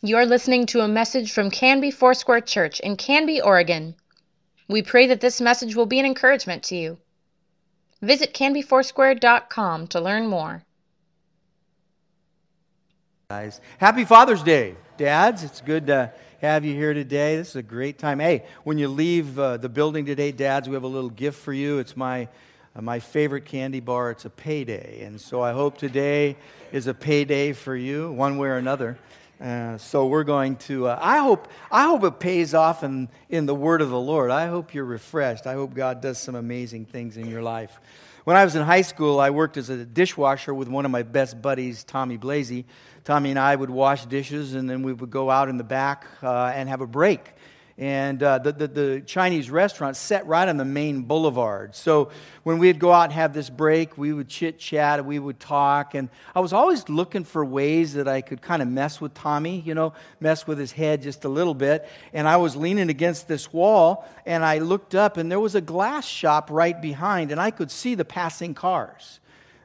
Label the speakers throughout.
Speaker 1: You're listening to a message from Canby Foursquare Church in Canby, Oregon. We pray that this message will be an encouragement to you. Visit canbyfoursquare.com to learn more.
Speaker 2: Guys, happy Father's Day, dads. It's good to have you here today. This is a great time. Hey, when you leave uh, the building today, dads, we have a little gift for you. It's my uh, my favorite candy bar. It's a payday, and so I hope today is a payday for you, one way or another. Uh, so we're going to. Uh, I hope. I hope it pays off in in the word of the Lord. I hope you're refreshed. I hope God does some amazing things in your life. When I was in high school, I worked as a dishwasher with one of my best buddies, Tommy Blazy. Tommy and I would wash dishes, and then we would go out in the back uh, and have a break and uh, the, the, the, Chinese restaurant set right on the main boulevard. So when we'd go out and have this break, we would chit chat, we would talk, and I was always looking for ways that I could kind of mess with Tommy, you know, mess with his head just a little bit. And I was leaning against this wall, and I looked up, and there was a glass shop right behind, and I could see the passing cars.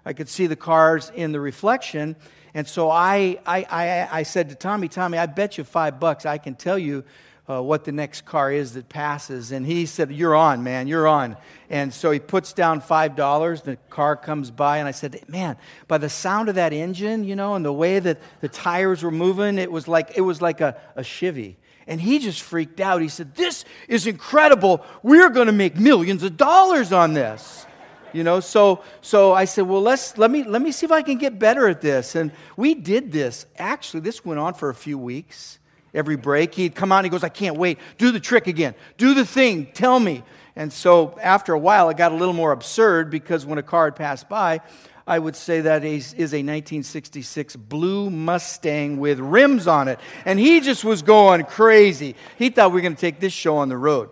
Speaker 2: I could see the cars in the reflection. And so I, I, I, I said to Tommy, Tommy, I bet you five bucks I can tell you uh, what the next car is that passes. And he said, You're on, man, you're on. And so he puts down $5. The car comes by, and I said, Man, by the sound of that engine, you know, and the way that the tires were moving, it was like, it was like a, a Chevy. And he just freaked out. He said, This is incredible. We're going to make millions of dollars on this. You know, so so I said, well, let's let me let me see if I can get better at this. And we did this. Actually, this went on for a few weeks every break. He'd come out and he goes, I can't wait. Do the trick again. Do the thing. Tell me. And so after a while, it got a little more absurd because when a car had passed by, I would say that is, is a 1966 blue Mustang with rims on it. And he just was going crazy. He thought we were going to take this show on the road.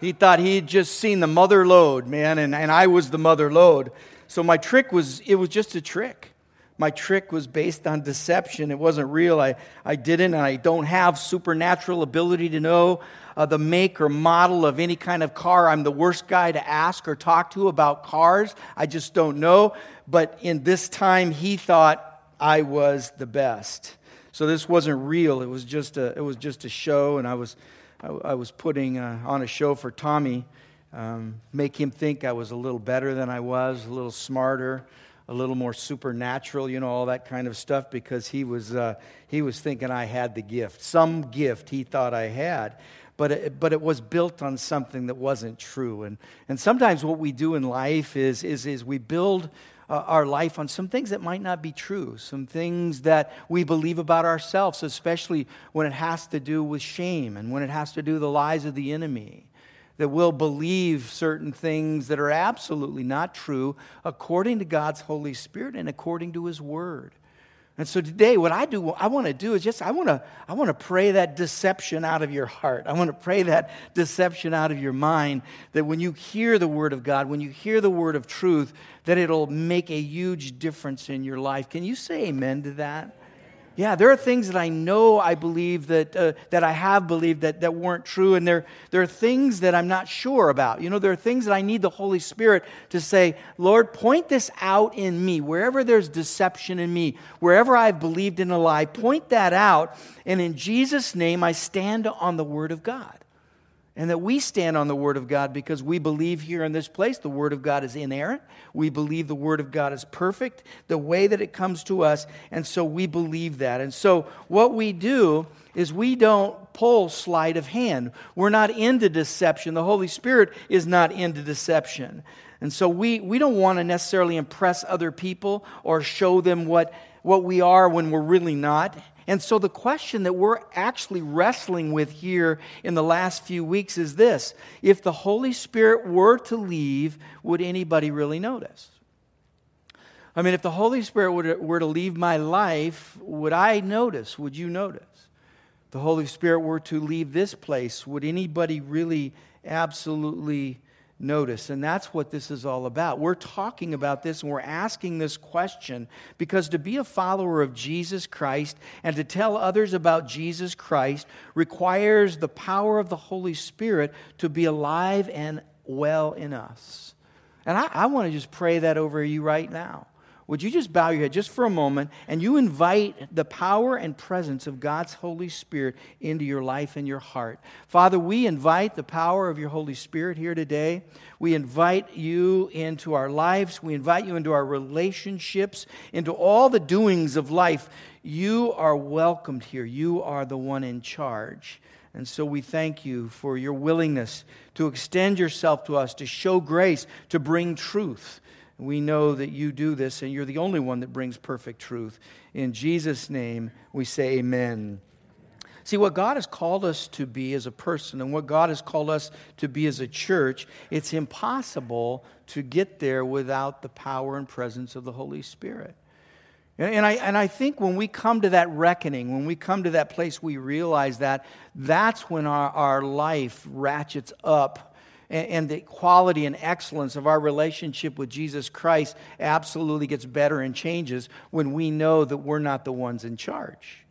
Speaker 2: He thought he had just seen the mother lode, man, and, and I was the mother lode. So my trick was, it was just a trick my trick was based on deception. It wasn't real. I, I didn't, I don't have supernatural ability to know uh, the make or model of any kind of car. I'm the worst guy to ask or talk to about cars. I just don't know. But in this time, he thought I was the best. So this wasn't real. It was just a, it was just a show, and I was, I, I was putting uh, on a show for Tommy, um, make him think I was a little better than I was, a little smarter a little more supernatural, you know, all that kind of stuff, because he was, uh, he was thinking I had the gift. Some gift he thought I had. But it, but it was built on something that wasn't true. And, and sometimes what we do in life is, is, is we build uh, our life on some things that might not be true, some things that we believe about ourselves, especially when it has to do with shame and when it has to do with the lies of the enemy that we'll believe certain things that are absolutely not true according to God's Holy Spirit and according to His Word. And so today, what I do, I want to do is just, I want to, I want to pray that deception out of your heart. I want to pray that deception out of your mind that when you hear the Word of God, when you hear the Word of truth, that it'll make a huge difference in your life. Can you say amen to that? Yeah, there are things that I know I believe that, uh, that I have believed that, that weren't true, and there, there are things that I'm not sure about. You know, there are things that I need the Holy Spirit to say, Lord, point this out in me. Wherever there's deception in me, wherever I've believed in a lie, point that out. And in Jesus' name, I stand on the Word of God and that we stand on the Word of God because we believe here in this place the Word of God is inerrant. We believe the Word of God is perfect, the way that it comes to us, and so we believe that. And so what we do is we don't pull sleight of hand. We're not into deception. The Holy Spirit is not into deception. And so we, we don't want to necessarily impress other people or show them what, what we are when we're really not. And so, the question that we're actually wrestling with here in the last few weeks is this If the Holy Spirit were to leave, would anybody really notice? I mean, if the Holy Spirit were to leave my life, would I notice? Would you notice? If the Holy Spirit were to leave this place, would anybody really absolutely notice. And that's what this is all about. We're talking about this and we're asking this question because to be a follower of Jesus Christ and to tell others about Jesus Christ requires the power of the Holy Spirit to be alive and well in us. And I, I want to just pray that over you right now. Would you just bow your head just for a moment and you invite the power and presence of God's Holy Spirit into your life and your heart? Father, we invite the power of your Holy Spirit here today. We invite you into our lives. We invite you into our relationships, into all the doings of life. You are welcomed here. You are the one in charge. And so we thank you for your willingness to extend yourself to us, to show grace, to bring truth. We know that you do this, and you're the only one that brings perfect truth. In Jesus' name, we say amen. See, what God has called us to be as a person and what God has called us to be as a church, it's impossible to get there without the power and presence of the Holy Spirit. And I, and I think when we come to that reckoning, when we come to that place, we realize that that's when our, our life ratchets up and, the quality and excellence of our relationship with Jesus Christ absolutely gets better and changes when we know that we're not the ones in charge.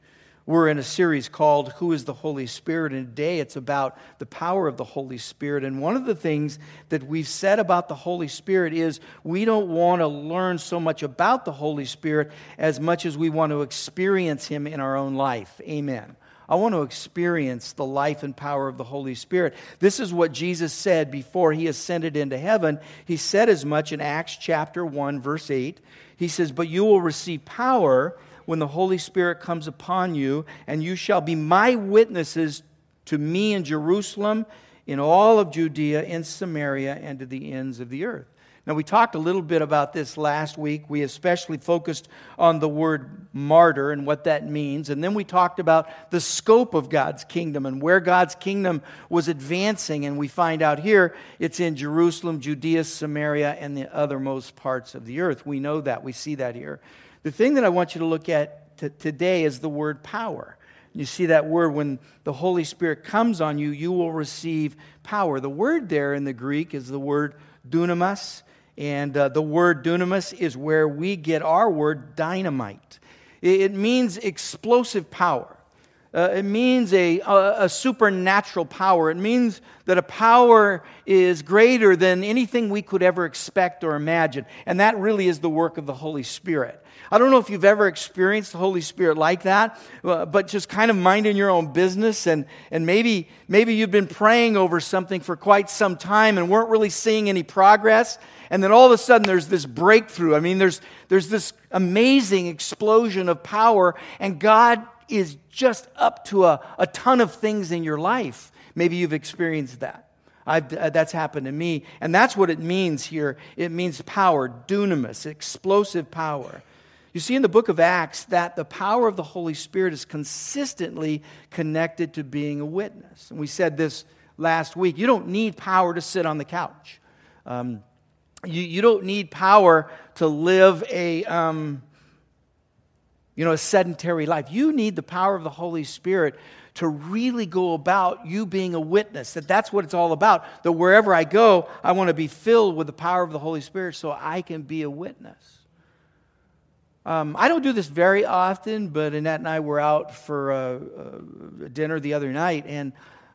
Speaker 2: We're in a series called Who is the Holy Spirit? And today it's about the power of the Holy Spirit. And one of the things that we've said about the Holy Spirit is we don't want to learn so much about the Holy Spirit as much as we want to experience Him in our own life. Amen. I want to experience the life and power of the Holy Spirit. This is what Jesus said before he ascended into heaven. He said as much in Acts chapter 1, verse 8. He says, But you will receive power when the Holy Spirit comes upon you, and you shall be my witnesses to me in Jerusalem, in all of Judea, in Samaria, and to the ends of the earth. Now, we talked a little bit about this last week. We especially focused on the word martyr and what that means. And then we talked about the scope of God's kingdom and where God's kingdom was advancing. And we find out here it's in Jerusalem, Judea, Samaria, and the othermost parts of the earth. We know that. We see that here. The thing that I want you to look at t- today is the word power. You see that word when the Holy Spirit comes on you, you will receive power. The word there in the Greek is the word dunamis. And uh, the word dunamis is where we get our word dynamite. It, means explosive power. Uh, it means a, a, a, supernatural power. It means that a power is greater than anything we could ever expect or imagine. And that really is the work of the Holy Spirit. I don't know if you've ever experienced the Holy Spirit like that, uh, but just kind of minding your own business. And, and maybe, maybe you've been praying over something for quite some time and weren't really seeing any progress. And then all of a sudden there's this breakthrough. I mean, there's, there's this amazing explosion of power, and God is just up to a, a ton of things in your life. Maybe you've experienced that. I've, uh, that's happened to me. And that's what it means here. It means power, dunamis, explosive power. You see in the book of Acts that the power of the Holy Spirit is consistently connected to being a witness. And we said this last week. You don't need power to sit on the couch. Um, you, you don't need power to live a, um, you know, a sedentary life. You need the power of the Holy Spirit to really go about you being a witness. That that's what it's all about. That wherever I go, I want to be filled with the power of the Holy Spirit so I can be a witness. Um, I don't do this very often, but Annette and I were out for dinner the other night, and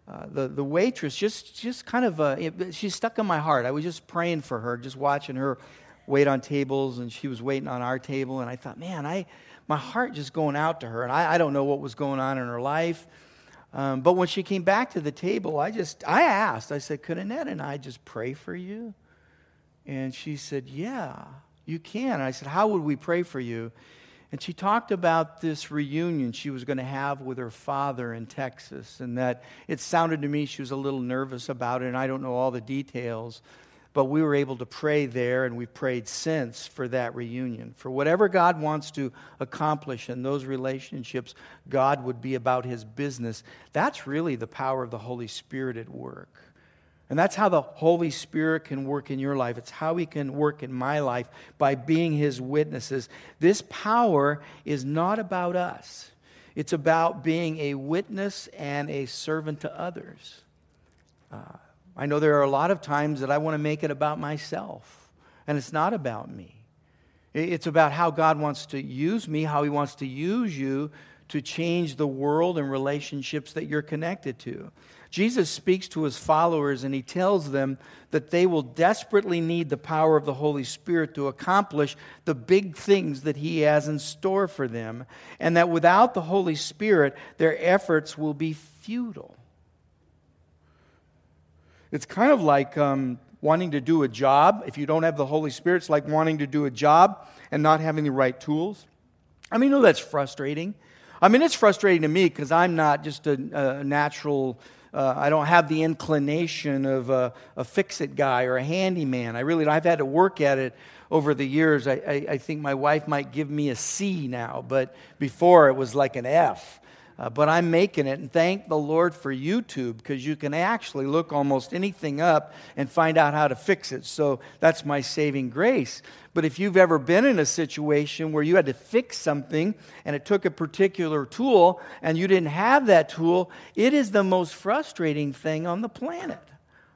Speaker 2: uh, the, the waitress just, just kind of, uh, she stuck in my heart. I was just praying for her, just watching her wait on tables, and she was waiting on our table. And I thought, man, I, my heart just going out to her. And I, I don't know what was going on in her life. Um, but when she came back to the table, I just, I asked, I said, could Annette and I just pray for you? And she said, yeah, you can. And I said, how would we pray for you? And she talked about this reunion she was going to have with her father in Texas, and that it sounded to me she was a little nervous about it, and I don't know all the details. But we were able to pray there, and we've prayed since for that reunion. For whatever God wants to accomplish in those relationships, God would be about his business. That's really the power of the Holy Spirit at work. And that's how the Holy Spirit can work in your life. It's how He can work in my life by being His witnesses. This power is not about us, it's about being a witness and a servant to others. Uh, I know there are a lot of times that I want to make it about myself, and it's not about me. It's about how God wants to use me, how He wants to use you to change the world and relationships that you're connected to. Jesus speaks to his followers and he tells them that they will desperately need the power of the Holy Spirit to accomplish the big things that he has in store for them, and that without the Holy Spirit, their efforts will be futile. It's kind of like um, wanting to do a job. If you don't have the Holy Spirit, it's like wanting to do a job and not having the right tools. I mean, no, that's frustrating. I mean, it's frustrating to me because I'm not just a, a natural uh, I don't have the inclination of a, a fix it guy or a handyman. I really, I've had to work at it over the years. I, I, I think my wife might give me a C now, but before it was like an F. Uh, but I'm making it, and thank the Lord for YouTube because you can actually look almost anything up and find out how to fix it. So that's my saving grace. But if you've ever been in a situation where you had to fix something and it took a particular tool and you didn't have that tool, it is the most frustrating thing on the planet.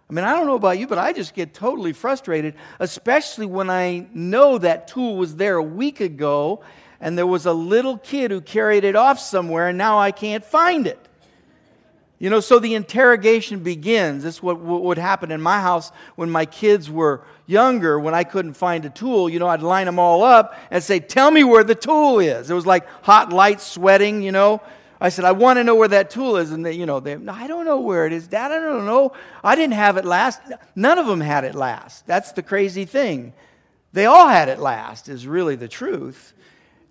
Speaker 2: I mean, I don't know about you, but I just get totally frustrated, especially when I know that tool was there a week ago and there was a little kid who carried it off somewhere, and now I can't find it. You know, so the interrogation begins. This is what would happen in my house when my kids were younger, when I couldn't find a tool. You know, I'd line them all up and say, Tell me where the tool is. It was like hot lights, sweating, you know. I said, I want to know where that tool is. And they, you know, they, I don't know where it is, Dad. I don't know. I didn't have it last. None of them had it last. That's the crazy thing. They all had it last, is really the truth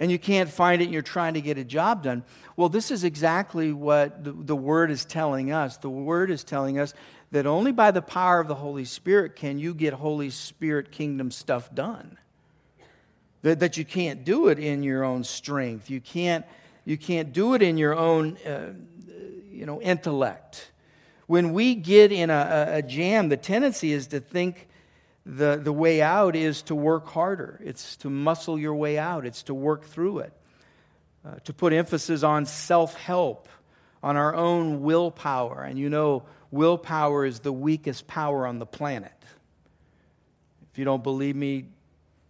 Speaker 2: and you can't find it and you're trying to get a job done. Well, this is exactly what the, the, Word is telling us. The Word is telling us that only by the power of the Holy Spirit can you get Holy Spirit kingdom stuff done. That, that you can't do it in your own strength. You can't, you can't do it in your own uh, you know, intellect. When we get in a, a jam, the tendency is to think the, the way out is to work harder. It's to muscle your way out, it's to work through it, uh, to put emphasis on self help, on our own willpower. And you know, willpower is the weakest power on the planet. If you don't believe me,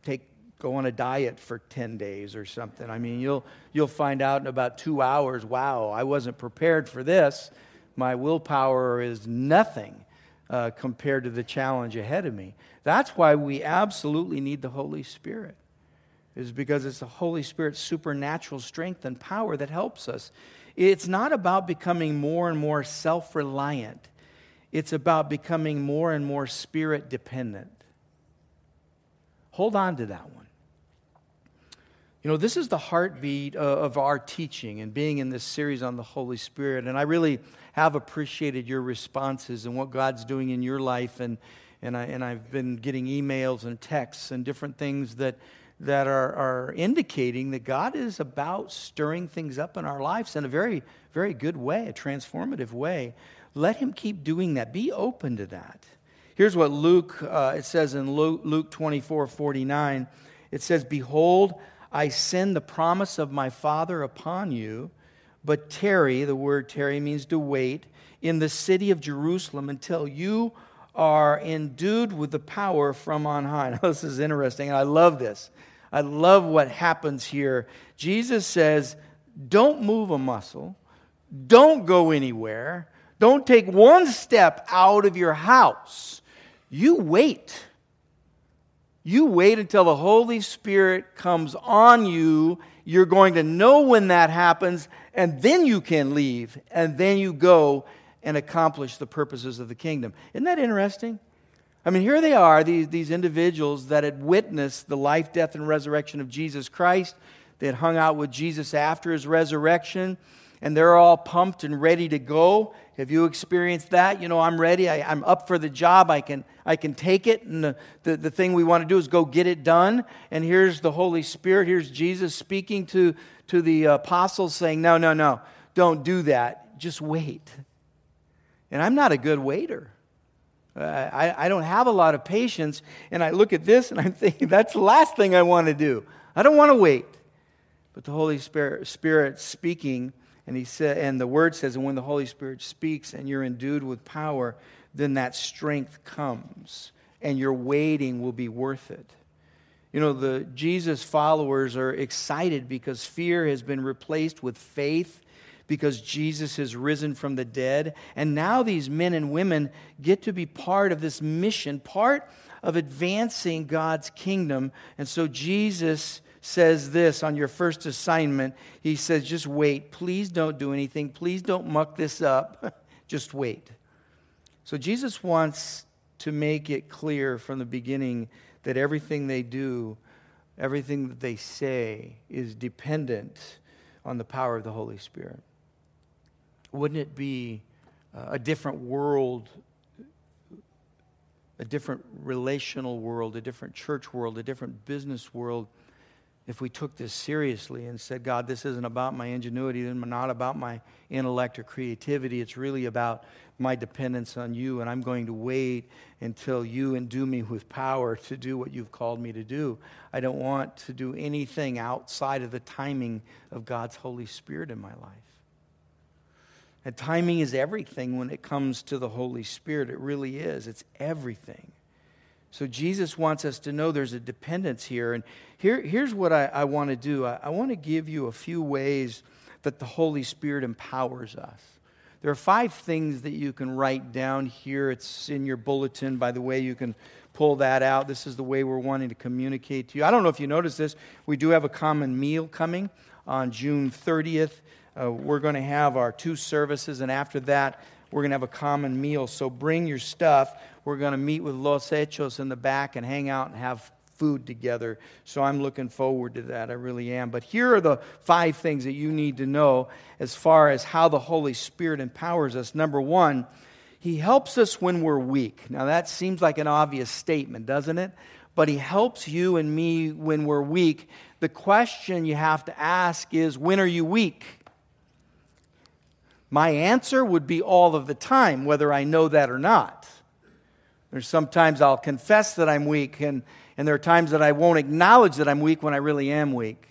Speaker 2: take, go on a diet for 10 days or something. I mean, you'll, you'll find out in about two hours wow, I wasn't prepared for this. My willpower is nothing uh, compared to the challenge ahead of me. That's why we absolutely need the Holy Spirit, is because it's the Holy Spirit's supernatural strength and power that helps us. It's not about becoming more and more self reliant, it's about becoming more and more spirit dependent. Hold on to that one. You know, this is the heartbeat of our teaching and being in this series on the Holy Spirit. And I really have appreciated your responses and what God's doing in your life. And, and, I, and I've been getting emails and texts and different things that, that are, are indicating that God is about stirring things up in our lives in a very, very good way, a transformative way. Let Him keep doing that. Be open to that. Here's what Luke, uh, it says in Luke, Luke 24 49. It says, Behold, I send the promise of my Father upon you, but tarry, the word tarry means to wait, in the city of Jerusalem until you are endued with the power from on high. Now, this is interesting, and I love this. I love what happens here. Jesus says, Don't move a muscle, don't go anywhere, don't take one step out of your house. You wait. You wait until the Holy Spirit comes on you. You're going to know when that happens, and then you can leave, and then you go and accomplish the purposes of the kingdom. Isn't that interesting? I mean, here they are, these, these individuals that had witnessed the life, death, and resurrection of Jesus Christ. They had hung out with Jesus after his resurrection and they're all pumped and ready to go. Have you experienced that? You know, I'm ready. I, am up for the job. I can, I can take it. And the, the, the thing we want to do is go get it done. And here's the Holy Spirit. Here's Jesus speaking to, to the apostles saying, No, no, no, don't do that. Just wait. And I'm not a good waiter. I, I don't have a lot of patience. And I look at this and I'm thinking, that's the last thing I want to do. I don't want to wait. But the Holy Spirit, Spirit speaking and he said, and the word says, and when the Holy Spirit speaks and you're endued with power, then that strength comes, and your waiting will be worth it. You know, the Jesus followers are excited because fear has been replaced with faith because Jesus has risen from the dead. And now these men and women get to be part of this mission, part of advancing God's kingdom. And so Jesus says this on your first assignment. He says, just wait. Please don't do anything. Please don't muck this up. just wait. So Jesus wants to make it clear from the beginning that everything they do, everything that they say, is dependent on the power of the Holy Spirit. Wouldn't it be uh, a different world, a different relational world, a different church world, a different business world? If we took this seriously and said, God, this isn't about my ingenuity, and not about my intellect or creativity, it's really about my dependence on you, and I'm going to wait until you endue me with power to do what you've called me to do. I don't want to do anything outside of the timing of God's Holy Spirit in my life. And timing is everything when it comes to the Holy Spirit. It really is. It's everything. So Jesus wants us to know there's a dependence here. And here, here's what I, I want to do I, I want to give you a few ways that the Holy Spirit empowers us. There are five things that you can write down here. It's in your bulletin, by the way. You can pull that out. This is the way we're wanting to communicate to you. I don't know if you noticed this. We do have a common meal coming on June 30th. Uh, we're going to have our two services, and after that, we're going to have a common meal. So bring your stuff. We're going to meet with Los Hechos in the back and hang out and have food together. So I'm looking forward to that. I really am. But here are the five things that you need to know as far as how the Holy Spirit empowers us. Number one, He helps us when we're weak. Now, that seems like an obvious statement, doesn't it? But He helps you and me when we're weak. The question you have to ask is when are you weak? My answer would be all of the time, whether I know that or not. There's sometimes I'll confess that I'm weak, and, and there are times that I won't acknowledge that I'm weak when I really am weak.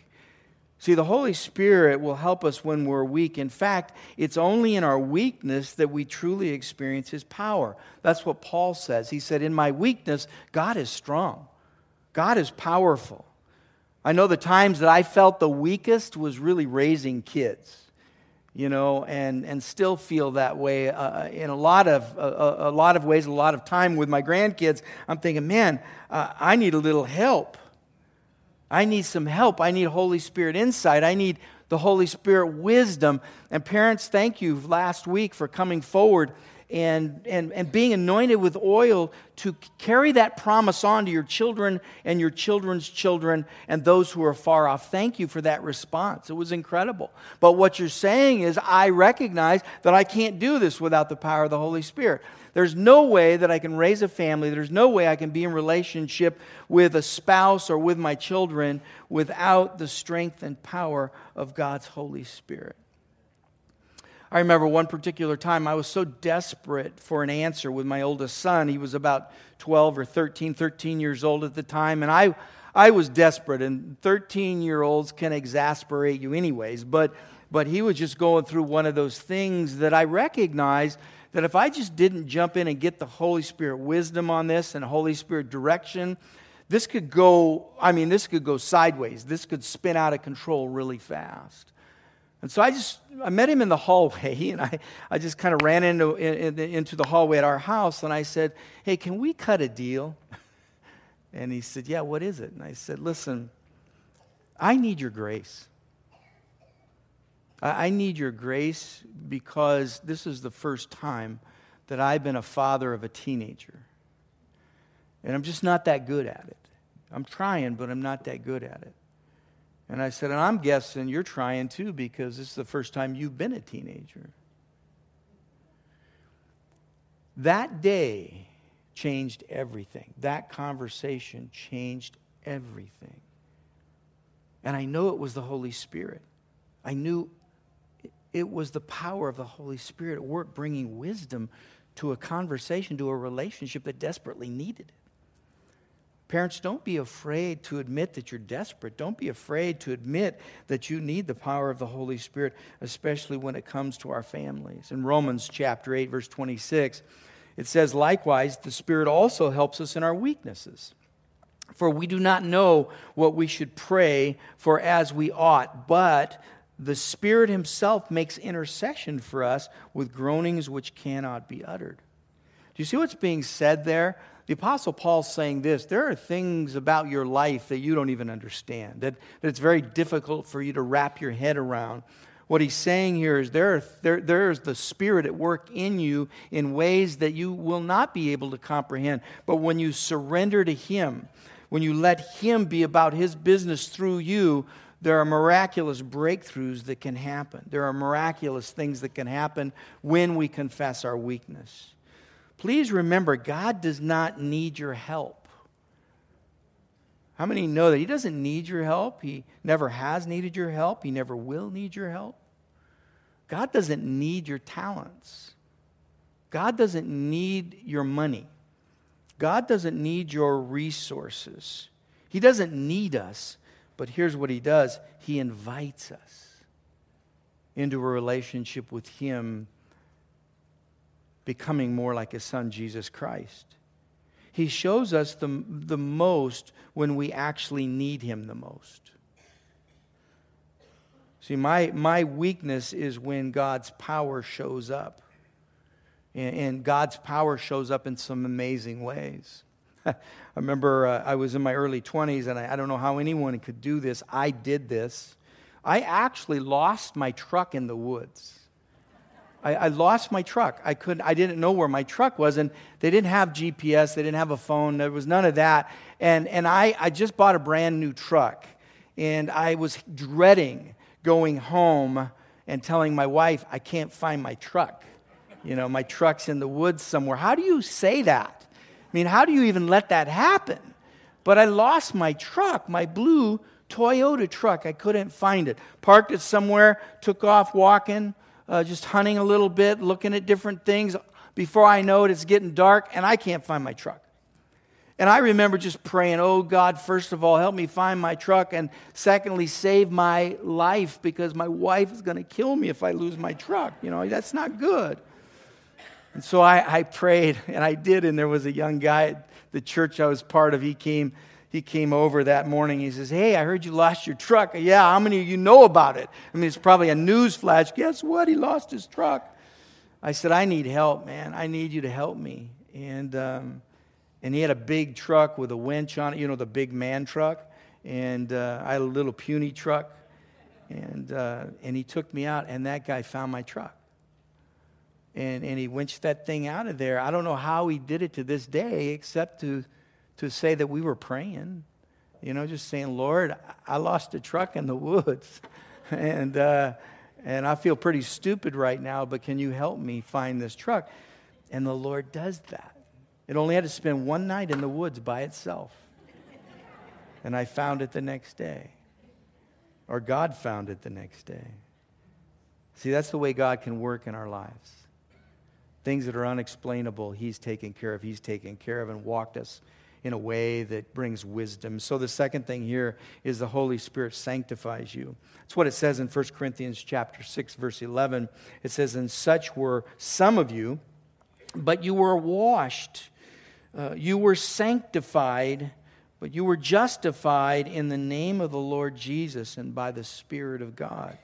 Speaker 2: See, the Holy Spirit will help us when we're weak. In fact, it's only in our weakness that we truly experience His power. That's what Paul says. He said, In my weakness, God is strong, God is powerful. I know the times that I felt the weakest was really raising kids you know, and, and still feel that way uh, in a lot, of, uh, a lot of ways, a lot of time with my grandkids. I'm thinking, man, uh, I need a little help. I need some help. I need Holy Spirit insight. I need the Holy Spirit wisdom. And parents, thank you last week for coming forward and, and, and being anointed with oil to carry that promise on to your children and your children's children and those who are far off. Thank you for that response. It was incredible. But what you're saying is, I recognize that I can't do this without the power of the Holy Spirit. There's no way that I can raise a family, there's no way I can be in relationship with a spouse or with my children without the strength and power of God's Holy Spirit. I remember one particular time I was so desperate for an answer with my oldest son. He was about 12 or 13, 13 years old at the time, and I, I was desperate. And 13 year olds can exasperate you, anyways. But, but he was just going through one of those things that I recognized that if I just didn't jump in and get the Holy Spirit wisdom on this and Holy Spirit direction, this could go, I mean, this could go sideways. This could spin out of control really fast. And so I just, I met him in the hallway, and I, I just kind of ran into, in, into the hallway at our house, and I said, Hey, can we cut a deal? And he said, Yeah, what is it? And I said, Listen, I need your grace. I, I need your grace because this is the first time that I've been a father of a teenager. And I'm just not that good at it. I'm trying, but I'm not that good at it. And I said, and I'm guessing you're trying too because this is the first time you've been a teenager. That day changed everything. That conversation changed everything. And I know it was the Holy Spirit. I knew it was the power of the Holy Spirit at work bringing wisdom to a conversation, to a relationship that desperately needed it. Parents, don't be afraid to admit that you're desperate. Don't be afraid to admit that you need the power of the Holy Spirit, especially when it comes to our families. In Romans chapter 8, verse 26, it says, Likewise, the Spirit also helps us in our weaknesses. For we do not know what we should pray for as we ought, but the Spirit Himself makes intercession for us with groanings which cannot be uttered. Do you see what's being said there? The Apostle Paul's saying this there are things about your life that you don't even understand, that, that it's very difficult for you to wrap your head around. What he's saying here is there, there, there's the Spirit at work in you in ways that you will not be able to comprehend. But when you surrender to Him, when you let Him be about His business through you, there are miraculous breakthroughs that can happen. There are miraculous things that can happen when we confess our weakness. Please remember, God does not need your help. How many know that He doesn't need your help? He never has needed your help. He never will need your help. God doesn't need your talents. God doesn't need your money. God doesn't need your resources. He doesn't need us, but here's what He does He invites us into a relationship with Him, becoming more like His Son, Jesus Christ. He shows us the, the most when we actually need Him the most. See, my, my weakness is when God's power shows up. And, and God's power shows up in some amazing ways. I remember uh, I was in my early 20s, and I, I don't know how anyone could do this. I did this. I actually lost my truck in the woods. I, I, lost my truck. I couldn't. I didn't know where my truck was, and they didn't have GPS. They didn't have a phone. There was none of that. And and I I just bought a brand new truck, and I was dreading going home and telling my wife, I can't find my truck. You know, my truck's in the woods somewhere. How do you say that? I mean, how do you even let that happen? But I lost my truck, my blue Toyota truck. I couldn't find it. Parked it somewhere, took off walking, uh, just hunting a little bit, looking at different things. Before I know it, it's getting dark, and I can't find my truck. And I remember just praying, oh God, first of all, help me find my truck. And secondly, save my life because my wife is going to kill me if I lose my truck. You know, that's not good. And so I, I prayed, and I did. And there was a young guy at the church I was part of. He came, he came over that morning. He says, Hey, I heard you lost your truck. Yeah, how many of you know about it? I mean, it's probably a news flash. Guess what? He lost his truck. I said, I need help, man. I need you to help me. And, um, and he had a big truck with a winch on it, you know, the big man truck. And uh, I had a little puny truck. And, uh, and he took me out, and that guy found my truck. And, and he winched that thing out of there. I don't know how he did it to this day, except to, to say that we were praying. You know, just saying, Lord, I lost a truck in the woods. and, uh, and I feel pretty stupid right now, but can you help me find this truck? And the Lord does that. It only had to spend one night in the woods by itself. And I found it the next day. Or God found it the next day. See, that's the way God can work in our lives. Things that are unexplainable, He's taken care of. He's taken care of and walked us in a way that brings wisdom. So the second thing here is the Holy Spirit sanctifies you. That's what it says in 1 Corinthians chapter 6 verse 11. It says and such were some of you but you were washed uh, you were sanctified, but you were justified in the name of the Lord Jesus and by the Spirit of God.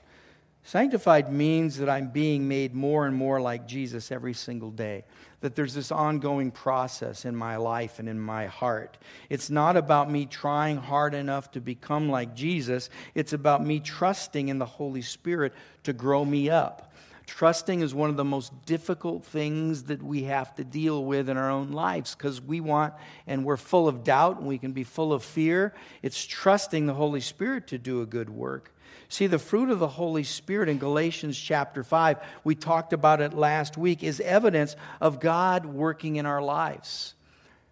Speaker 2: Sanctified means that I'm being made more and more like Jesus every single day. That there's this ongoing process in my life and in my heart. It's not about me trying hard enough to become like Jesus, it's about me trusting in the Holy Spirit to grow me up. Trusting is one of the most difficult things that we have to deal with in our own lives because we want, and we're full of doubt and we can be full of fear. It's trusting the Holy Spirit to do a good work. See, the fruit of the Holy Spirit in Galatians chapter 5, we talked about it last week, is evidence of God working in our lives.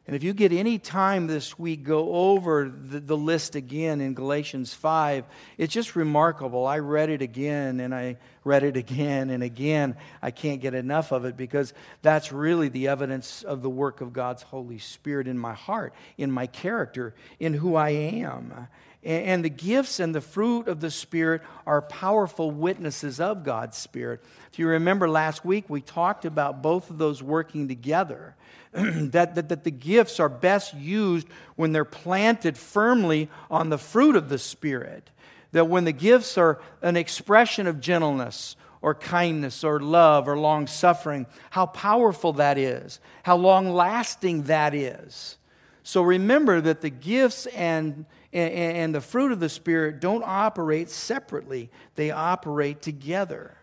Speaker 2: And if you get any time this week, go over the, the, list again in Galatians 5. It's just remarkable. I read it again and I read it again and again. I can't get enough of it because that's really the evidence of the work of God's Holy Spirit in my heart, in my character, in who I am. And the gifts and the fruit of the Spirit are powerful witnesses of God's Spirit. If you remember last week, we talked about both of those working together. that, that, that the gifts are best used when they're planted firmly on the fruit of the Spirit. That when the gifts are an expression of gentleness or kindness or love or long suffering, how powerful that is, how long lasting that is. So remember that the gifts and, and, and, the fruit of the Spirit don't operate separately, they operate together.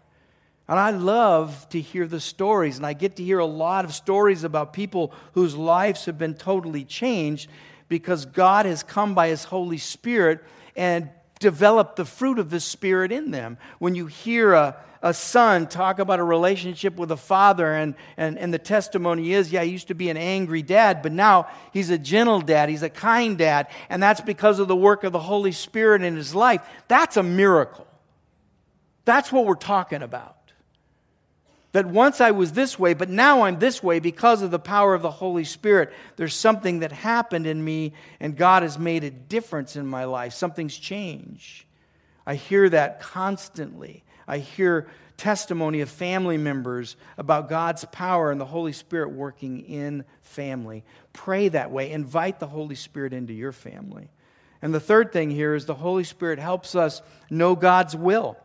Speaker 2: And I love to hear the stories, and I get to hear a lot of stories about people whose lives have been totally changed because God has come by His Holy Spirit and developed the fruit of the Spirit in them. When you hear a, a son talk about a relationship with a father, and, and, and the testimony is, yeah, he used to be an angry dad, but now he's a gentle dad, he's a kind dad, and that's because of the work of the Holy Spirit in his life. That's a miracle. That's what we're talking about. That once I was this way, but now I'm this way because of the power of the Holy Spirit. There's something that happened in me, and God has made a difference in my life. Something's changed. I hear that constantly. I hear testimony of family members about God's power and the Holy Spirit working in family. Pray that way. Invite the Holy Spirit into your family. And the third thing here is the Holy Spirit helps us know God's will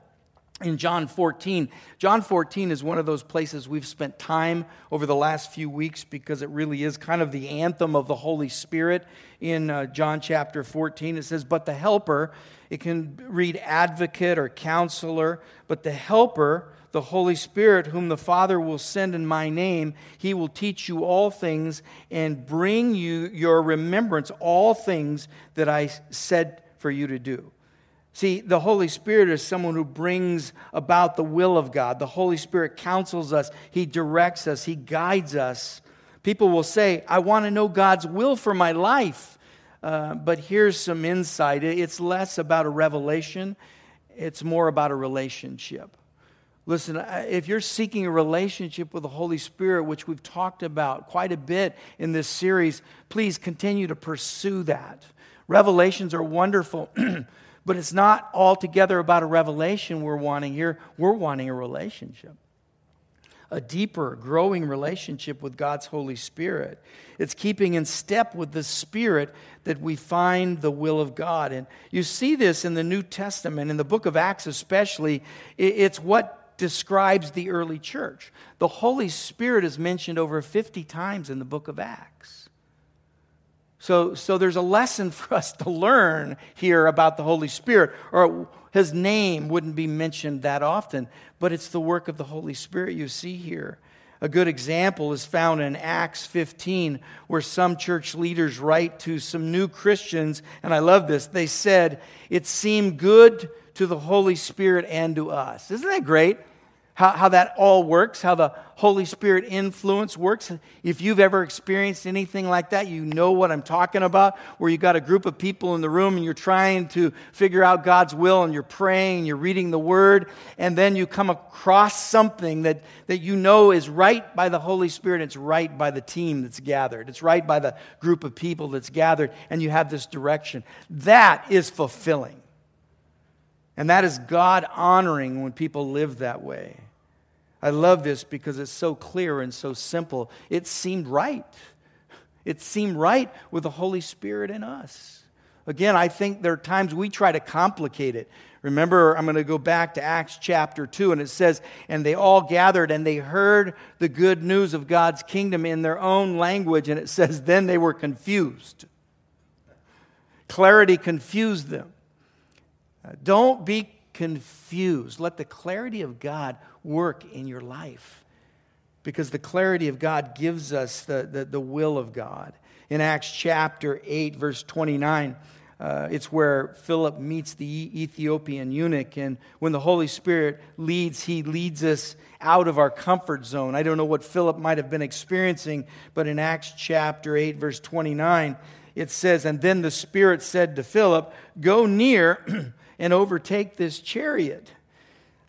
Speaker 2: in John 14. John 14 is one of those places we've spent time over the last few weeks because it really is kind of the anthem of the Holy Spirit in uh, John chapter 14. It says, But the Helper, it can read advocate or counselor, but the Helper, the Holy Spirit, whom the Father will send in my name, he will teach you all things and bring you your remembrance all things that I said for you to do. See, the Holy Spirit is someone who brings about the will of God. The Holy Spirit counsels us, He directs us, He guides us. People will say, I want to know God's will for my life. Uh, but here's some insight it's less about a revelation, it's more about a relationship. Listen, if you're seeking a relationship with the Holy Spirit, which we've talked about quite a bit in this series, please continue to pursue that. Revelations are wonderful. But it's not altogether about a revelation we're wanting here. We're wanting a relationship, a deeper, growing relationship with God's Holy Spirit. It's keeping in step with the Spirit that we find the will of God. And you see this in the New Testament, in the book of Acts especially. It's what describes the early church. The Holy Spirit is mentioned over 50 times in the book of Acts. So, so there's a lesson for us to learn here about the Holy Spirit, or his name wouldn't be mentioned that often, but it's the work of the Holy Spirit you see here. A good example is found in Acts 15, where some church leaders write to some new Christians, and I love this. They said, It seemed good to the Holy Spirit and to us. Isn't that great? How, how that all works, how the Holy Spirit influence works. If you've ever experienced anything like that, you know what I'm talking about, where you've got a group of people in the room and you're trying to figure out God's will and you're praying, and you're reading the Word, and then you come across something that, that you know is right by the Holy Spirit, it's right by the team that's gathered, it's right by the group of people that's gathered, and you have this direction. That is fulfilling. And that is God honoring when people live that way. I love this because it's so clear and so simple. It seemed right. It seemed right with the Holy Spirit in us. Again, I think there are times we try to complicate it. Remember, I'm going to go back to Acts chapter 2, and it says, And they all gathered and they heard the good news of God's kingdom in their own language. And it says, Then they were confused. Clarity confused them. Uh, don't be confused. Let the clarity of God work in your life because the clarity of God gives us the, the, the will of God. In Acts chapter 8, verse 29, uh, it's where Philip meets the Ethiopian eunuch. And when the Holy Spirit leads, he leads us out of our comfort zone. I don't know what Philip might have been experiencing, but in Acts chapter 8, verse 29, it says, And then the Spirit said to Philip, Go near and overtake this chariot.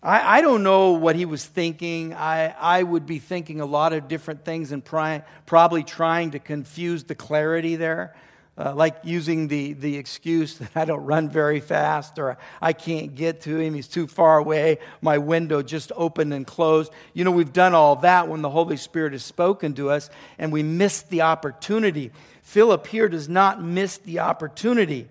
Speaker 2: I, I don't know what he was thinking. I, I would be thinking a lot of different things and probably trying to confuse the clarity there. uh, like using the, the excuse that I don't run very fast or I can't get to him, he's too far away, my window just opened and closed. You know, we've done all that when the Holy Spirit has spoken to us and we missed the opportunity. Philip here does not miss the opportunity.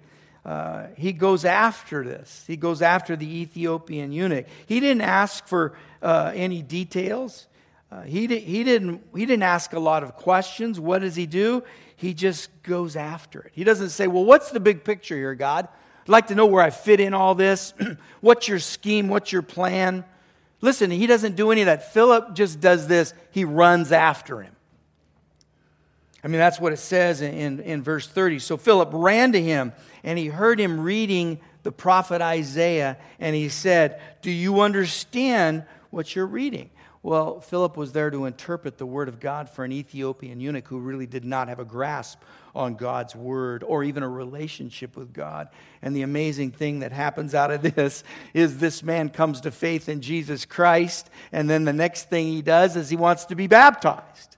Speaker 2: Uh, he goes after this. He goes after the Ethiopian eunuch. He didn't ask for uh, any details. Uh, he, di- he, didn't, he didn't ask a lot of questions. What does he do? He just goes after it. He doesn't say, Well, what's the big picture here, God? I'd like to know where I fit in all this. what's your scheme? What's your plan? Listen, he doesn't do any of that. Philip just does this, he runs after him. I mean, that's what it says in, in, in verse 30. So Philip ran to him, and he heard him reading the prophet Isaiah, and he said, Do you understand what you're reading? Well, Philip was there to interpret the word of God for an Ethiopian eunuch who really did not have a grasp on God's word or even a relationship with God. And the amazing thing that happens out of this is this man comes to faith in Jesus Christ, and then the next thing he does is he wants to be baptized.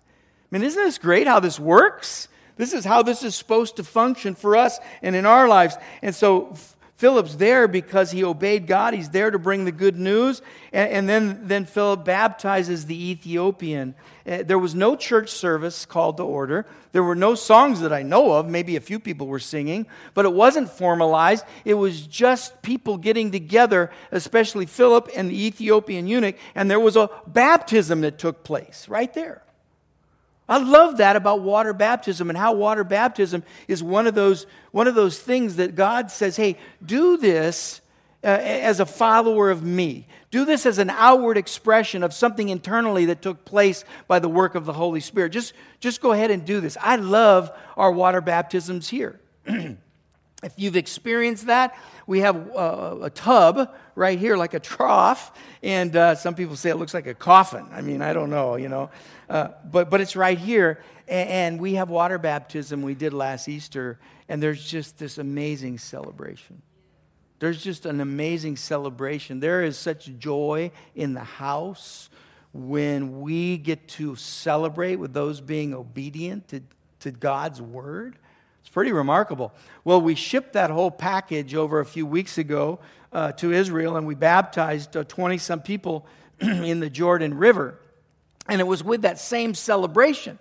Speaker 2: I mean, isn't this great how this works? This is how this is supposed to function for us and in our lives. And so Philip's there because he obeyed God. He's there to bring the good news. And, and then, then Philip baptizes the Ethiopian. Uh, there was no church service called to order. There were no songs that I know of. Maybe a few people were singing, but it wasn't formalized. It was just people getting together, especially Philip and the Ethiopian eunuch. And there was a baptism that took place right there. I love that about water baptism and how water baptism is one of those, one of those things that God says, hey, do this uh, as a follower of me. Do this as an outward expression of something internally that took place by the work of the Holy Spirit. Just, just go ahead and do this. I love our water baptisms here. if you've experienced that, we have a, a, tub right here, like a trough, and uh, some people say it looks like a coffin. I mean, I don't know, you know. Uh, but, but it's right here. And, and we have water baptism we did last Easter, and there's just this amazing celebration. There's just an amazing celebration. There is such joy in the house when we get to celebrate with those being obedient to, to God's word. It's pretty remarkable. Well, we shipped that whole package over a few weeks ago uh, to Israel, and we baptized 20 uh, some people in the Jordan River. And it was with that same celebration.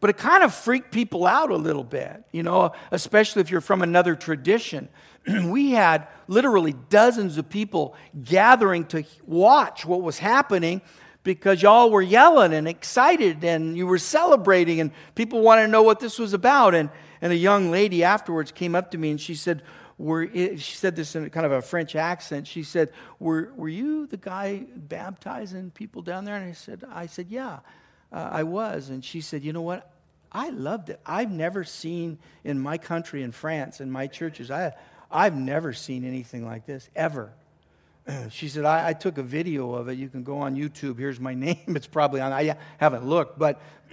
Speaker 2: But it kind of freaked people out a little bit, you know, especially if you're from another tradition. we had literally dozens of people gathering to watch what was happening because y'all were yelling and excited and you were celebrating and people wanted to know what this was about. And, and a young lady afterwards came up to me and she said, were, she said this in kind of a French accent. She said, were, were you the guy baptizing people down there? And I said, I said, yeah, uh, I was. And she said, you know what? I loved it. I've never seen in my country, in France, in my churches, I, I've never seen anything like this, ever. She said, I, I took a video of it. You can go on YouTube. Here's my name. It's probably on. I haven't looked, but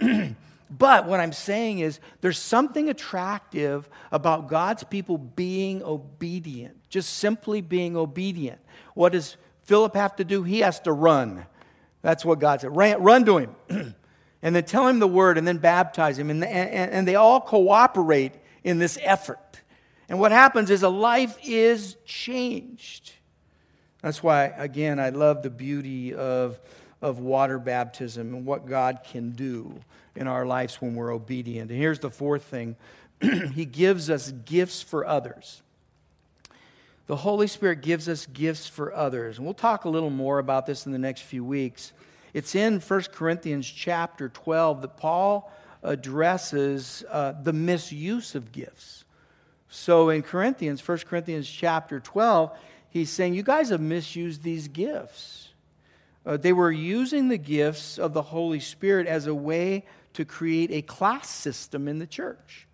Speaker 2: But what I'm saying is there's something attractive about God's people being obedient, just simply being obedient. What does Philip have to do? He has to run. That's what God said. Run, run to him. and then tell him the word and then baptize him. And, and, and they all cooperate in this effort. And what happens is a life is changed. That's why, again, I love the beauty of, of water baptism and what God can do in our lives when we're obedient. And here's the fourth thing He gives us gifts for others. The Holy Spirit gives us gifts for others. And we'll talk a little more about this in the next few weeks. It's in 1 Corinthians chapter 12 that Paul addresses uh, the misuse of gifts. So in Corinthians, 1 Corinthians chapter 12, he's saying, You guys have misused these gifts. Uh, they were using the gifts of the Holy Spirit as a way to create a class system in the church.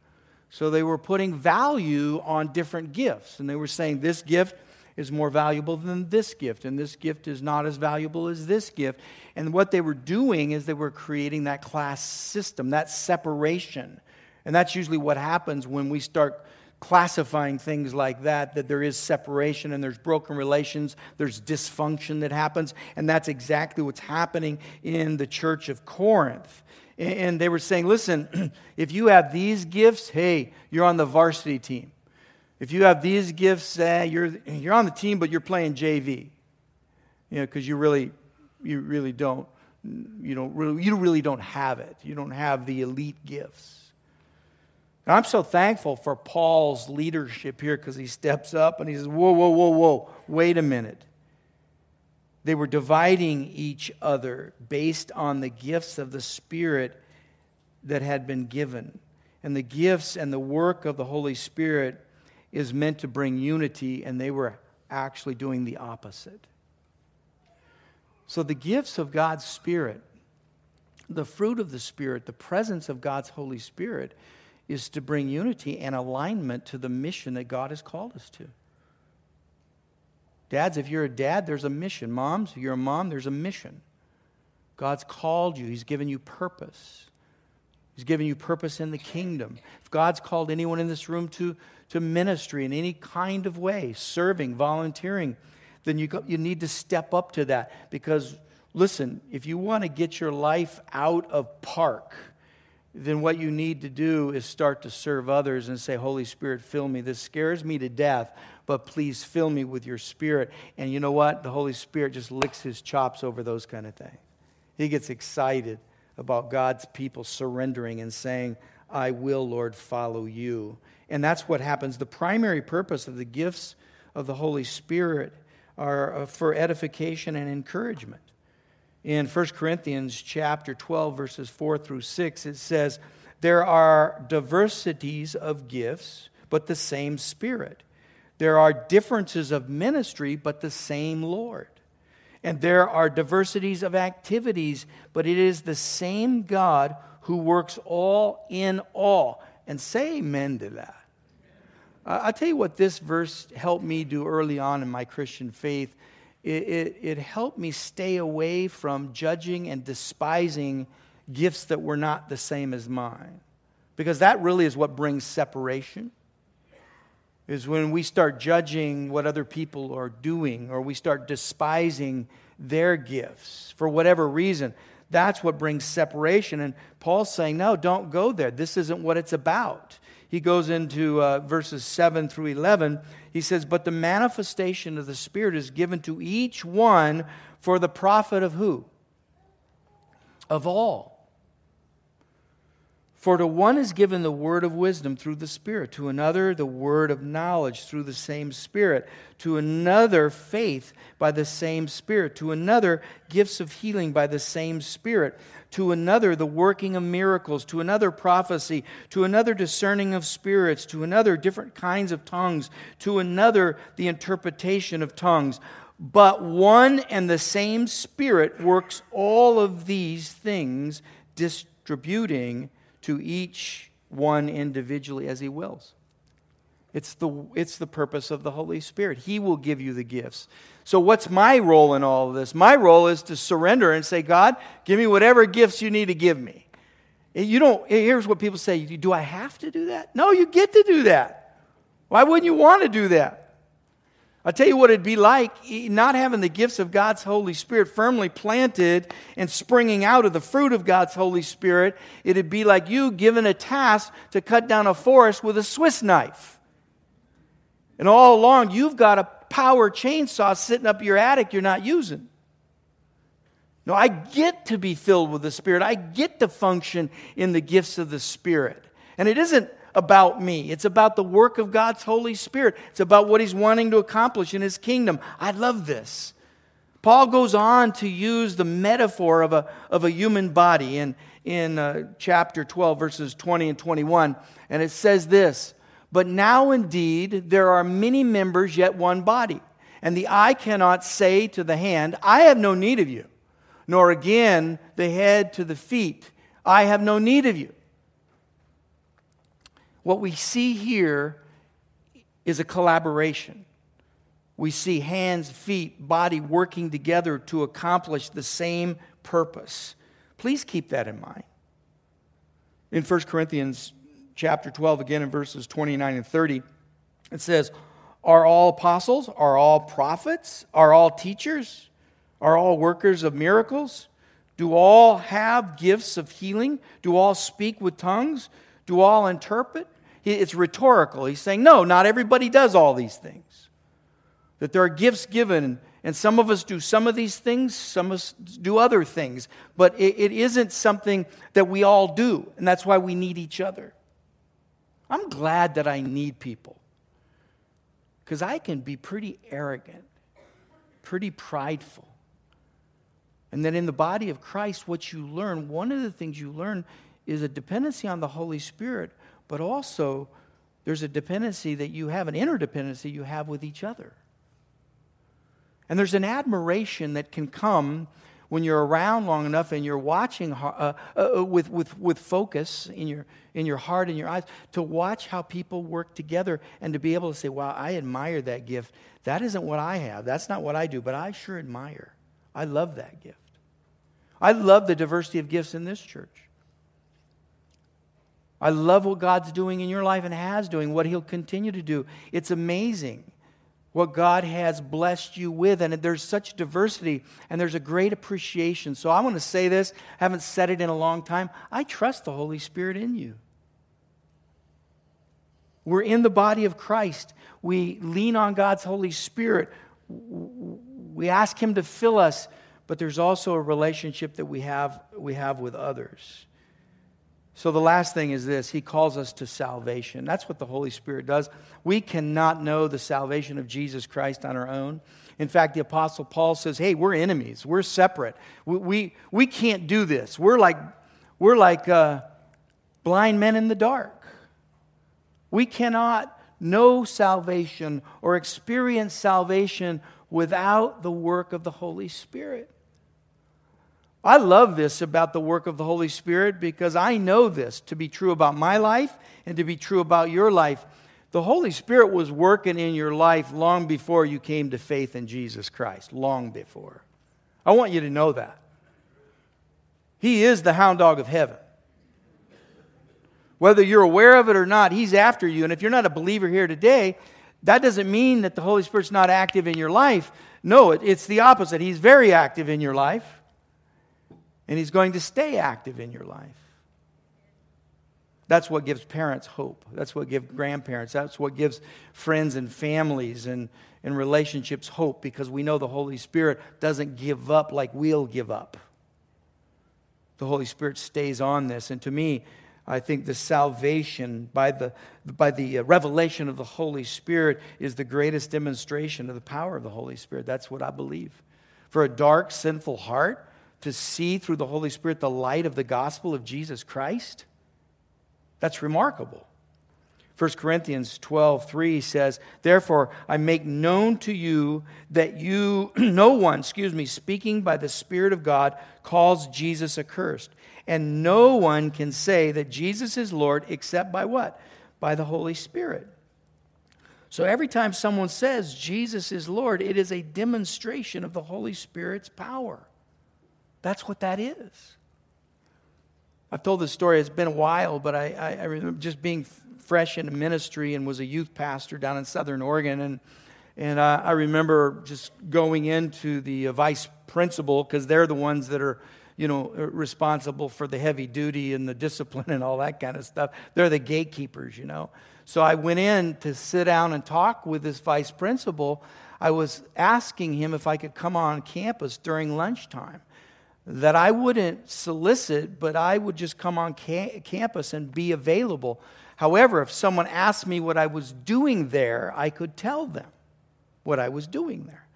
Speaker 2: So they were putting value on different gifts, and they were saying this gift is more valuable than this gift, and this gift is not as valuable as this gift. And what they were doing is they were creating that class system, that separation. And that's usually what happens when we start classifying things like that, that there is separation and there's broken relations, there's dysfunction that happens, and that's exactly what's happening in the church of Corinth. And they were saying, listen, if you have these gifts, hey, you're on the varsity team. If you have these gifts, eh, you're, you're on the team, but you're playing JV. You know, because you really, you really don't, you don't really, you really don't have it. You don't have the elite gifts. And I'm so thankful for Paul's leadership here because he steps up and he says, Whoa, whoa, whoa, whoa, wait a minute. They were dividing each other based on the gifts of the Spirit that had been given. And the gifts and the work of the Holy Spirit is meant to bring unity, and they were actually doing the opposite. So, the gifts of God's Spirit, the fruit of the Spirit, the presence of God's Holy Spirit, is to bring unity and alignment to the mission that God has called us to. Dads, if you're a dad, there's a mission. Moms, if you're a mom, there's a mission. God's called you, He's given you purpose. He's given you purpose in the kingdom. If God's called anyone in this room to, to ministry in any kind of way, serving, volunteering, then you, you need to step up to that. Because, listen, if you want to get your life out of park, then what you need to do is start to serve others and say, Holy Spirit, fill me. This scares me to death, but please fill me with your spirit. And you know what? The Holy Spirit just licks his chops over those kind of things. He gets excited about God's people surrendering and saying, I will, Lord, follow you. And that's what happens. The primary purpose of the gifts of the Holy Spirit are uh, for edification and encouragement in 1 Corinthians chapter 12 verses 4 through 6 it says there are diversities of gifts but the same spirit. There are differences of ministry but the same Lord. And there are diversities of activities but it is the same God who works all in all. And say amen to that. I'll tell you what this verse helped me do early on in my Christian faith it, it, it helped me stay away from judging and despising gifts that were not the same as mine. Because that really is what brings separation. Is when we start judging what other people are doing or we start despising their gifts for whatever reason. That's what brings separation. And Paul's saying, no, don't go there. This isn't what it's about he goes into uh, verses 7 through 11. He says, But the manifestation of the Spirit is given to each one for the profit of who? Of all. For to one is given the word of wisdom through the Spirit, to another the word of knowledge through the same Spirit, to another faith by the same Spirit, to another gifts of healing by the same Spirit to another the working of miracles, to another prophecy, to another discerning of spirits, to another different kinds of tongues, to another the interpretation of tongues. But one and the same Spirit works all of these things, distributing to each one individually as he wills. It's the, it's the purpose of the Holy Spirit. He will give you the gifts. So, what's my role in all of this? My role is to surrender and say, God, give me whatever gifts you need to give me. Eh, you don't, eh, here's what people say Do I have to do that? No, you get to do that. Why wouldn't you want to do that? I'll tell you what it'd be like not having the gifts of God's Holy Spirit firmly planted and springing out of the fruit of God's Holy Spirit. It'd be like you given a task to cut down a forest with a Swiss knife. And all along, you've got a power chainsaw sitting up your attic you're not using. No, I get to be filled with the Spirit. I get to function in the gifts of the Spirit. And it isn't about me, it's about the work of God's Holy Spirit. It's about what He's wanting to accomplish in His kingdom. I love this. Paul goes on to use the metaphor of a, of a human body in, in uh, chapter 12, verses 20 and 21. And it says this but now indeed there are many members, yet one body. And the eye cannot say to the hand, I have no need of you, nor again the head to the feet, I have no need of you. What we see here is a collaboration. We see hands, feet, body working together to accomplish the same purpose. Please keep that in mind. In 1 Corinthians chapter 12, again in verses 29 and 30, it says, Are all apostles? Are all prophets? Are all teachers? Are all workers of miracles? Do all have gifts of healing? Do all speak with tongues? Do all interpret? It's rhetorical. He's saying, No, not everybody does all these things. That there are gifts given, and some of us do some of these things, some of us do other things. But it, it isn't something that we all do, and that's why we need each other. I'm glad that I need people because I can be pretty arrogant, pretty prideful. And then in the body of Christ, what you learn, one of the things you learn is a dependency on the Holy Spirit, but also there's a dependency that you have, an interdependency you have with each other. And there's an admiration that can come when you're around long enough and you're watching uh, uh, uh, with, with, with focus in your, in your heart and your eyes to watch how people work together and to be able to say, wow, I admire that gift. That isn't what I have. That's not what I do, but I sure admire. I love that gift. I love the diversity of gifts in this church. I love what God's doing in your life and has doing, what He'll continue to do. It's amazing what God has blessed you with. And there's such diversity and there's a great appreciation. So I want to say this, I haven't said it in a long time. I trust the Holy Spirit in you. We're in the body of Christ. We lean on God's Holy Spirit. We ask Him to fill us, but there's also a relationship that we have, we have with others. So the last thing is this He calls us to salvation. That's what the Holy Spirit does. We cannot know the salvation of Jesus Christ on our own. In fact, the Apostle Paul says, hey, we're enemies, we're separate. We, we, we can't do this. We're like, we're like uh, blind men in the dark. We cannot know salvation or experience salvation without the work of the Holy Spirit. I love this about the work of the Holy Spirit because I know this to be true about my life and to be true about your life. The Holy Spirit was working in your life long before you came to faith in Jesus Christ, long before. I want you to know that. He is the hound dog of heaven. Whether you're aware of it or not, He's after you. And if you're not a believer here today, that doesn't mean that the Holy Spirit's not active in your life. No, it's the opposite. He's very active in your life and He's going to stay active in your life. That's what gives parents hope. That's what gives grandparents. That's what gives friends and families and, and relationships hope because we know the Holy Spirit doesn't give up like we'll give up. The Holy Spirit stays on this. And to me, I think the salvation by the, by the uh, revelation of the Holy Spirit is the greatest demonstration of the power of the Holy Spirit. That's what I believe. For a dark, sinful heart, to see through the Holy Spirit the light of the gospel of Jesus Christ? That's remarkable. 1 Corinthians 12, 3 says, Therefore, I make known to you that you, no one, excuse me, speaking by the Spirit of God, calls Jesus accursed. And no one can say that Jesus is Lord except by what? By the Holy Spirit. So every time someone says Jesus is Lord, it is a demonstration of the Holy Spirit's power. That's what that is. I've told this story, it's been a while, but I, I, I remember just being fresh in ministry and was a youth pastor down in Southern Oregon. And, and uh, I remember just going into the uh, vice principal because they're the ones that are, you know, uh, responsible for the heavy duty and the discipline and all that kind of stuff. They're the gatekeepers, you know. So I went in to sit down and talk with this vice principal. I was asking him if I could come on campus during lunchtime that I wouldn't solicit, but I would just come on ca- campus and be available. However, if someone asked me what I was doing there, I could tell them what I was doing there.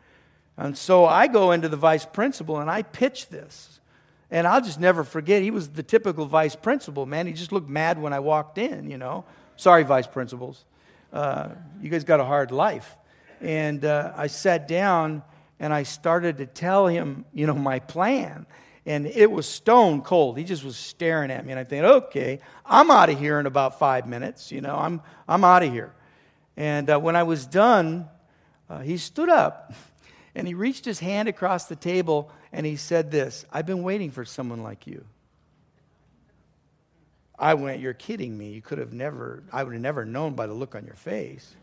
Speaker 2: And so I go into the vice principal and I pitch this. And I'll just never forget, he was the typical vice principal, man. He just looked mad when I walked in, you know. Sorry, vice principals. Uh, you guys got a hard life. And uh, I sat down and I started to tell him, you know, my plan. And it was stone cold. He just was staring at me. And I think, okay, I'm out of here in about five minutes. You know, I'm, I'm out of here. And uh, when I was done, uh, he stood up and he reached his hand across the table and he said this I've been waiting for someone like you. I went, You're kidding me. You could have never, I would have never known by the look on your face.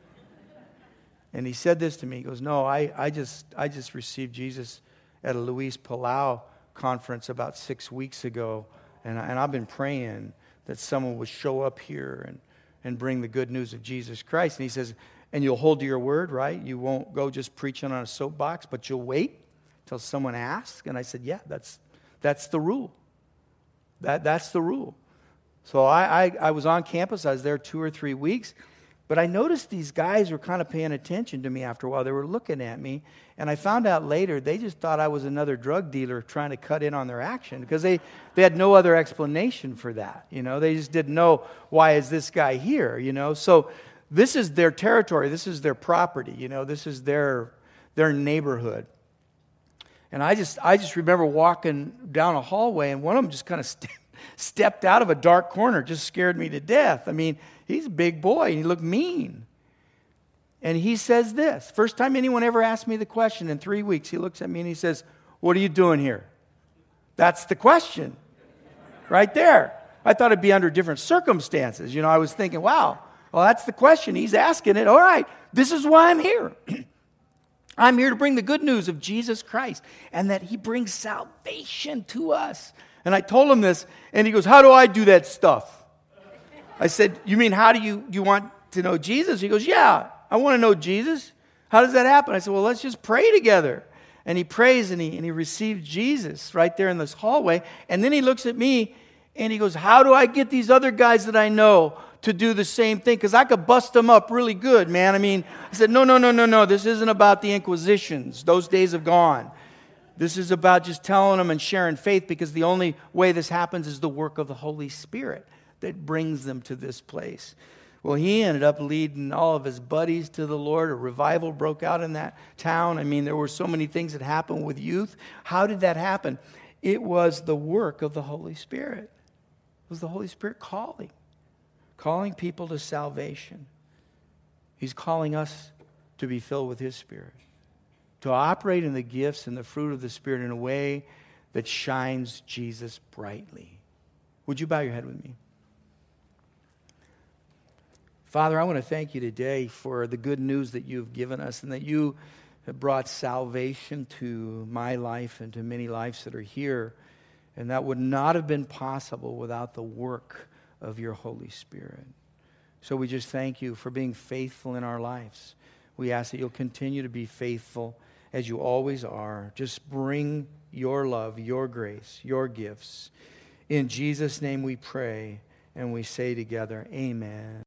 Speaker 2: And he said this to me. He goes, No, I, I, just, I just received Jesus at a Luis Palau conference about six weeks ago. And, I, and I've been praying that someone would show up here and, and bring the good news of Jesus Christ. And he says, And you'll hold to your word, right? You won't go just preaching on a soapbox, but you'll wait till someone asks. And I said, Yeah, that's, that's the rule. That, that's the rule. So I, I, I was on campus. I was there two or three weeks. But I noticed these guys were kind of paying attention to me after a while. They were looking at me. And I found out later they just thought I was another drug dealer trying to cut in on their action because they, they had no other explanation for that. You know, they just didn't know why is this guy here, you know. So this is their territory. This is their property, you know. This is their, their neighborhood. And I just, I just remember walking down a hallway and one of them just kind of st- stepped out of a dark corner, just scared me to death. I mean, he's a big boy and he looked mean. And he says this first time anyone ever asked me the question in three weeks, he looks at me and he says, What are you doing here? That's the question right there. I thought it'd be under different circumstances. You know, I was thinking, wow, well, that's the question. He's asking it. All right, this is why I'm here. I'm here to bring the good news of Jesus Christ and that He brings salvation to us. And I told him this, and he goes, How do I do that stuff? I said, You mean, how do you, you want to know Jesus? He goes, Yeah, I want to know Jesus. How does that happen? I said, Well, let's just pray together. And he prays and he, and he receives Jesus right there in this hallway. And then he looks at me and he goes, How do I get these other guys that I know to do the same thing because I could bust them up really good, man. I mean, I said, no, no, no, no, no. This isn't about the Inquisitions. Those days have gone. This is about just telling them and sharing faith because the only way this happens is the work of the Holy Spirit that brings them to this place. Well, he ended up leading all of his buddies to the Lord. A revival broke out in that town. I mean, there were so many things that happened with youth. How did that happen? It was the work of the Holy Spirit. It was the Holy Spirit calling calling people to salvation. He's calling us to be filled with His Spirit, to operate in the gifts and the fruit of the Spirit in a way that shines Jesus brightly. Would you bow your head with me? Father, I want to thank you today for the good news that you've given us and that you have brought salvation to my life and to many lives that are here. And that would not have been possible without the work of your Holy Spirit. So we just thank you for being faithful in our lives. We ask that you'll continue to be faithful as you always are. Just bring your love, your grace, your gifts. In Jesus' name we pray and we say together, Amen.